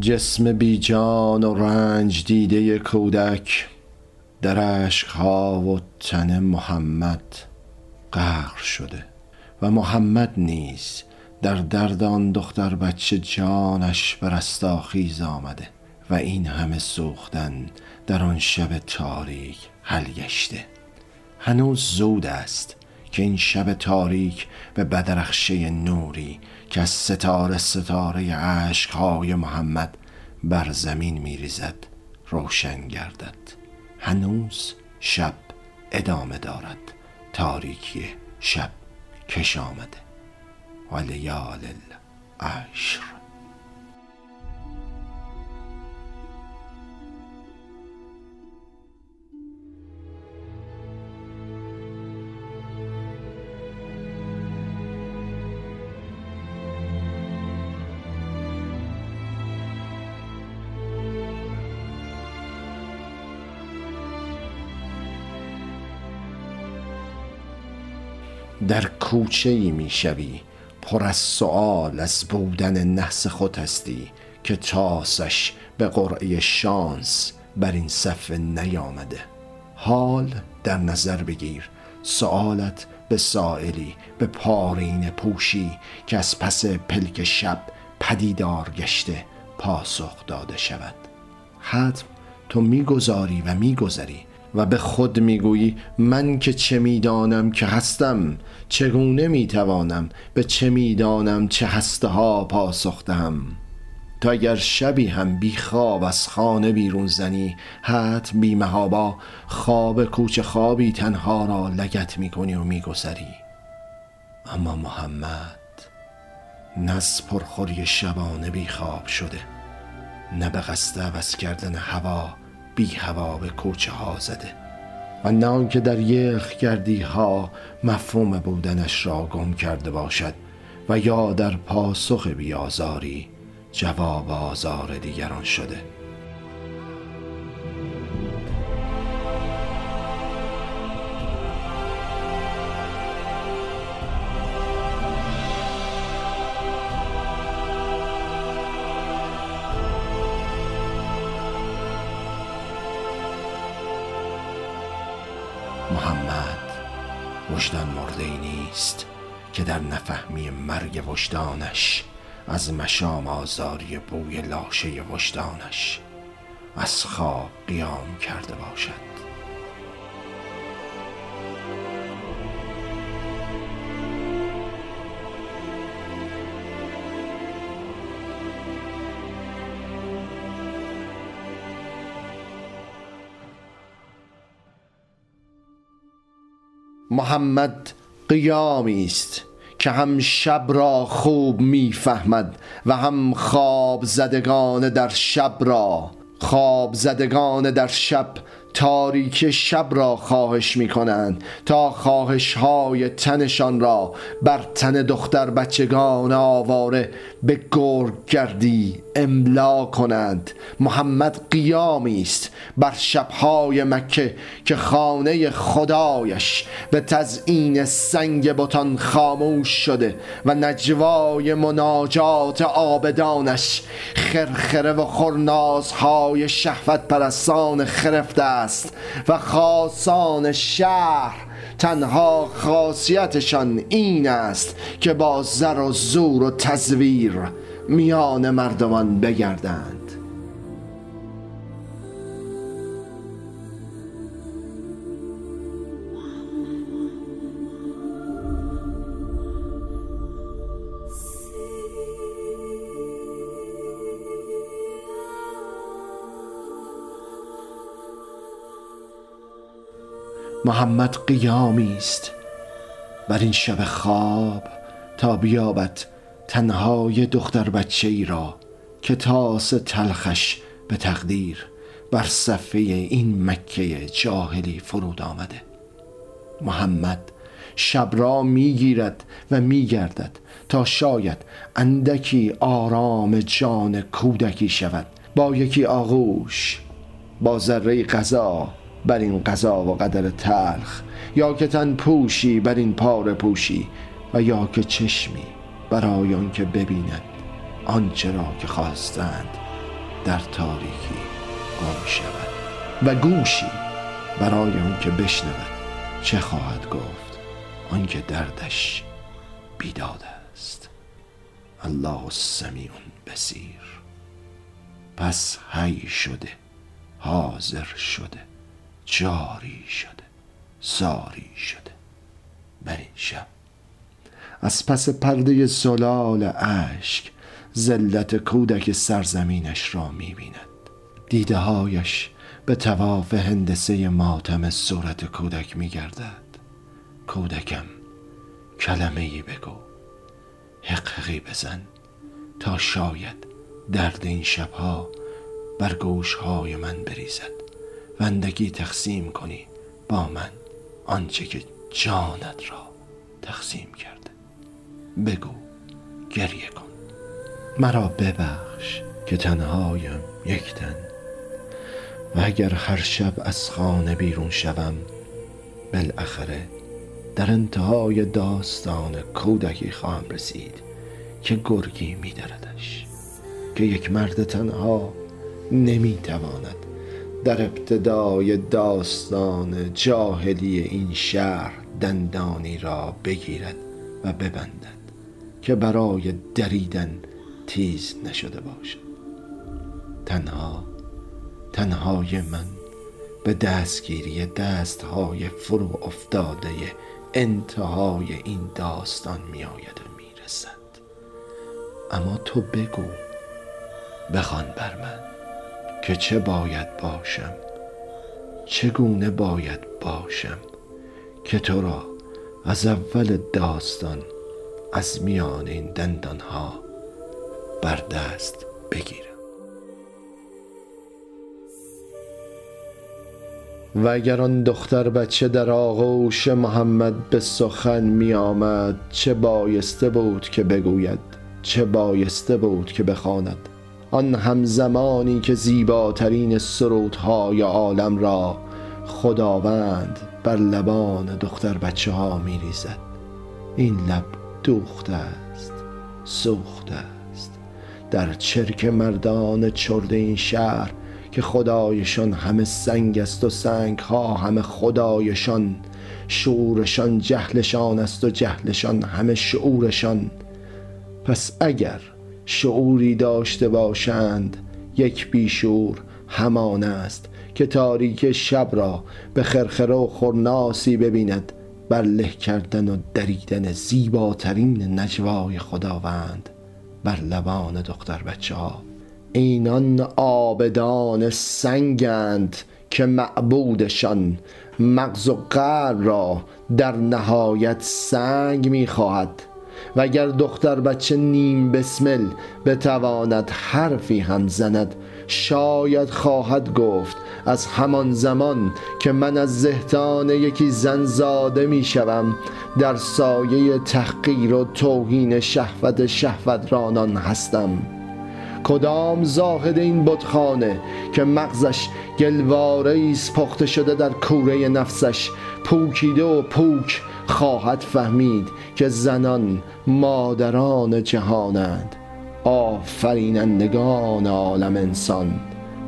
جسم بی جان و رنج دیده کودک در اشکها و تن محمد غرق شده. و محمد نیز در درد آن دختر بچه جانش به رستاخیز آمده و این همه سوختن در آن شب تاریک حل گشته. هنوز زود است. که این شب تاریک به بدرخشه نوری که از ستاره ستاره عشقهای محمد بر زمین میریزد روشن گردد. هنوز شب ادامه دارد. تاریکی شب کش آمده. و لیال العشر. در کوچه ای می شوی. پر از سؤال از بودن نحس خود هستی که تاسش به قرعه شانس بر این صفحه نیامده. حال در نظر بگیر. سؤالت به سائلی به پارین پوشی که از پس پلک شب پدیدار گشته پاسخ داده شود. حتم تو می‌گذاری و میگذری و به خود می‌گویی من که چه می‌دانم که هستم؟ چگونه می‌توانم به چه می‌دانم چه هسته ها پاسخ دهم؟ تا اگر شبی هم بی خواب از خانه بیرون زنی حت بی مهابا خواب کوچه خوابی تنها را لگت می‌کنی و میگذری. اما محمد نز پرخوری شبانه بی خواب شده نه به قصد عوض کردن هوا بی هوا به کوچه ها زده. و نه که در یخ گردی ها مفهوم بودنش را گم کرده باشد و یا در پاسخ بیازاری جواب آزار دیگران شده. نفهمی مرگ وجدانش از مشام آزاری بوی لاشه وجدانش. از خواب قیام کرده باشد. محمد قیامی است. که هم شب را خوب می‌فهمد و هم خواب زدگان در شب را. خواب زدگان در شب تاریک شب را خواهش می کنند تا خواهش های تنشان را بر تن دختر بچگان آواره به گرگ گردی املا کنند. محمد قیامی است بر شبهای مکه که خانه خدایش به تزئین سنگ بتان خاموش شده و نجوای مناجات آبدانش خرخره و خرنازهای شهوت پرستان خرفته است و خاصان شهر تنها خاصیتشان این است که با زر و زور و تزویر میان مردمان بگردند. محمد قیامی است. بر این شب خواب تا بیابد تنهای دختر بچه ای را که تاس تلخش به تقدیر بر صفحه این مکه جاهلی فرود آمده. محمد شب را می‌گیرد و میگردد تا شاید اندکی آرام جان کودکی شود. با یکی آغوش با ذره غذا بر این قضا و قدر تلخ یا که تن پوشی بر این پاره پوشی و یا که چشمی برای آنکه ببیند آنچه را که خواستند در تاریکی گم شود. و گوشی برای اون که بشنود چه خواهد گفت آنکه دردش بیداد است. الله سمیع بسیر پس هی شده حاضر شده. جاری شده ساری شده. بر این شب از پس پرده زلال اشک ذلت کودک سرزمینش را می‌بیند. دیده هایش به تواف هندسه ماتم صورت کودک میگردد. کودکم کلمه ای بگو حققی بزن تا شاید درد این شبها بر گوشهای من بریزد. وندگی تقسیم کنی. با من آنچه که جانت را تقسیم کرده. بگو گریه کن. مرا ببخش که تنهایم یک تن. و اگر هر شب از خانه بیرون شوم بالاخره در انتهای داستان کودکی خواهم رسید که گرگی میدردش. که یک مرد تنها نمی‌تواند در ابتدای داستان جاهلی این شهر دندانی را بگیرد و ببندد که برای دریدن تیز نشده باشد. تنها تنهای من به دستگیری دستهای فرو افتاده انتهای این داستان میآید و می‌رسد اما تو بگو بخوان بر من. که چه باید باشم؟ چگونه باید باشم که تو را از اول داستان از میان این دندان ها بر دست بگیرم؟ و اگر آن دختر بچه در آغوش محمد به سخن می آمد چه بایسته بود که بگوید؟ چه بایسته بود که بخواند؟ آن همزمانی که زیباترین سرودهای عالم را خداوند بر لبان دختر بچه ها می ریزد این لب دوخته است سوخته است. در چرک مردان چرد این شهر که خدایشان همه سنگ است و سنگ ها همه خدایشان شعورشان جهلشان است و جهلشان همه شعورشان. پس اگر شعوری داشته باشند یک بیشور همان است که تاریک شب را به خرخره و خورناسی ببیند بر له کردن و دریدن زیباترین نجوای خداوند بر لبان دختر بچه ها اینان آبدان سنگند که معبودشان مغز و قلب را در نهایت سنگ می‌خواهد. و اگر دختر بچه نیم بسمل بتواند حرفی هم زند شاید خواهد گفت از همان زمان که من از زهتان یکی زن زاده می شوم در سایه تحقیر و توهین شهوت شهوت رانان هستم. کدام زاهد این بتخانه که مغزش گلواره پخته شده در کوره نفسش پوکیده و پوک خواهد فهمید که زنان مادران جهانند آفرینندگان عالم انسان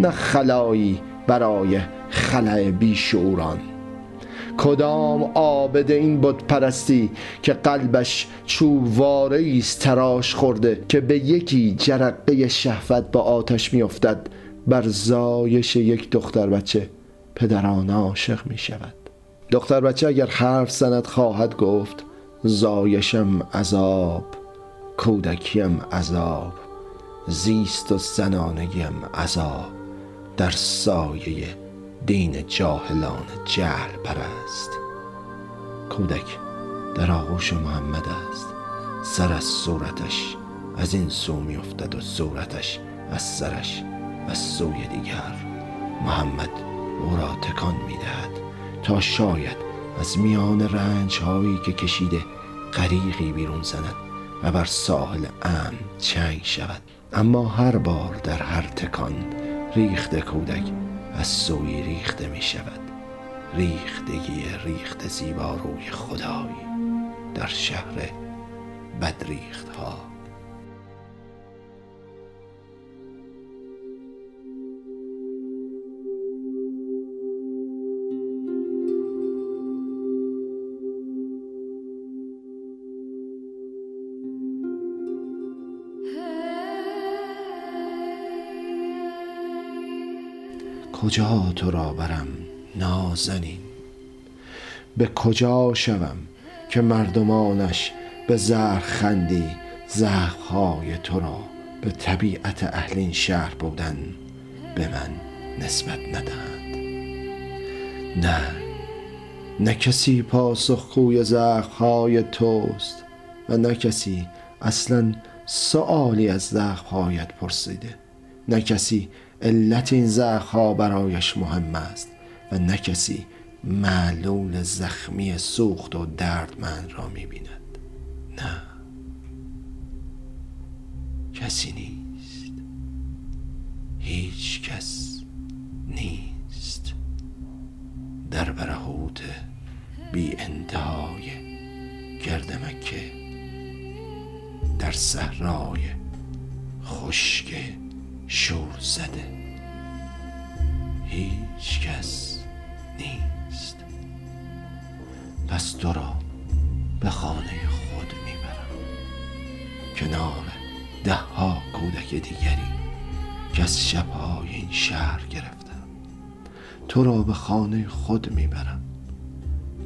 نه خلایی برای خلع بیشوران کدام عابد این بت پرستی که قلبش چوب است تراش خورده که به یکی جرقه شهوت با آتش میافتد بر زایش یک دختر بچه پدران عاشق می شود دختر بچه اگر حرف زند خواهد گفت زایشم عذاب کودکیم عذاب زیست و زنانگیم عذاب. در سایه دین جاهلان جهل پرست. کودک در آغوش محمد است. سر از صورتش از این سو میافتد و صورتش از سرش و سوی دیگر. محمد او را تکان می‌دهد. تا شاید از میان رنج هایی که کشیده غریقی بیرون زند و بر ساحل امن چنگ شود. اما هر بار در هر تکان ریخت کودک از سوی ریخته می شود. ریختگی ریخت زیبا روی خدایی در شهر بدریخت ها کجا تو را برم نازنین؟ به کجا شوم که مردمانش به زهر خندی زخمهای تو را به طبیعت اهل این شهر بودن به من نسبت ندهند؟ نه نه کسی پاسخگوی زخمهای توست و نه کسی اصلا سؤالی از زخمهایت پرسیده. نه کسی علت این زخمها برایش مهم است و نه کسی معلول زخمی سوخت و دردمند را می‌بیند. نه. کسی نیست. هیچ کس نیست. در برهوت بی انتهای گرد مکه در صحرای خشک شور زده. هیچ کس نیست. پس تو را به خانه خود می‌برم. کنار ده ها کودک دیگری که از شبهای این شهر گرفتم. تو را به خانه خود می‌برم.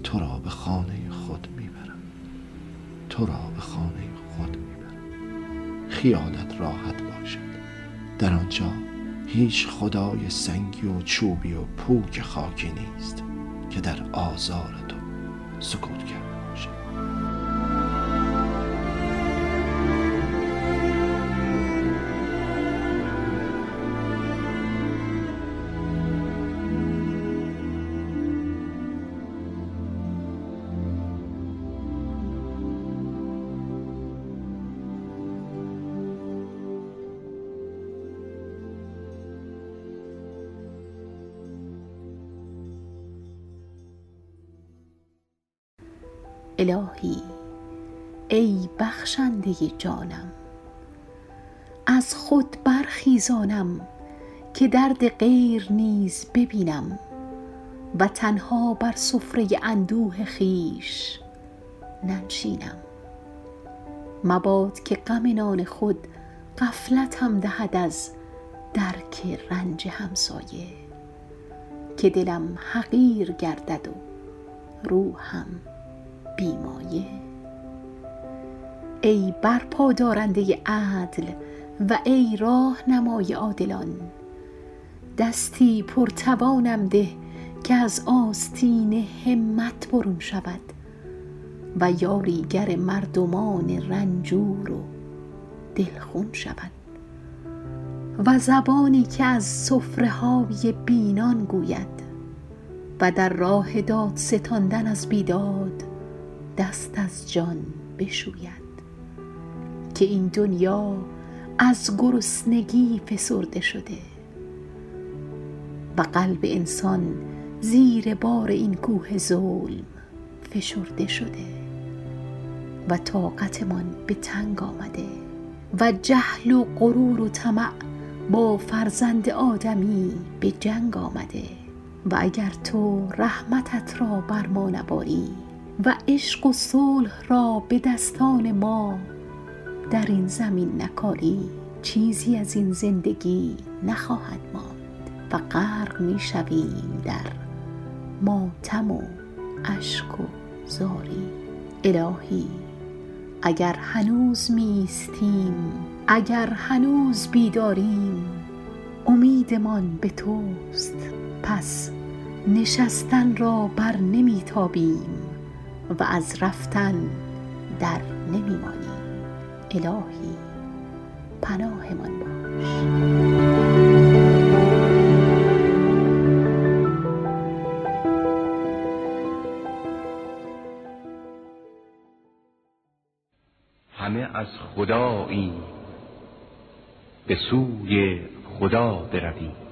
تو را به خانه خود می‌برم. تو را به خانه خود می‌برم. خیالت راحت باشد در آنجا هیچ خدای سنگی و چوبی و پوک خاکی نیست که در آزار تو سکوت کرد. الهی ای بخشنده جانم. از خود برخیزانم که درد غیر نیز ببینم و تنها بر سفره اندوه خویش ننشینم. مباد که غم نان خود غفلتم دهد از درک رنج همسایه که دلم حقیر گردد و روحم بیمایه. ای برپا دارنده عدل و ای راهنمای عادلان دستی پرتوانم ده که از آستین همت برون شود و یاریگر مردمان رنجور و دلخون شود. و زبانی که از سفره های بینان گوید و در راه داد ستاندن از بیداد دست از جان بشوید که این دنیا از گرسنگی فسرده شده. و قلب انسان زیر بار این کوه ظلم فشرده شده. و طاقتمان به تنگ آمده. و جهل و غرور و طمع با فرزند آدمی به جنگ آمده. و اگر تو رحمتت را بر ما نباری و عشق و صلح را به دستان ما. در این زمین نکاری چیزی از این زندگی نخواهد ماند و غرق می شویم در ماتم و اشک و زاری. الهی اگر هنوز میستیم اگر هنوز بیداریم امیدمان به توست. پس نشستن را بر نمیتابیم و از رفتن در نمیمانیم الهی پناهمان باش. همه از خدایی به سوی خدا برویم.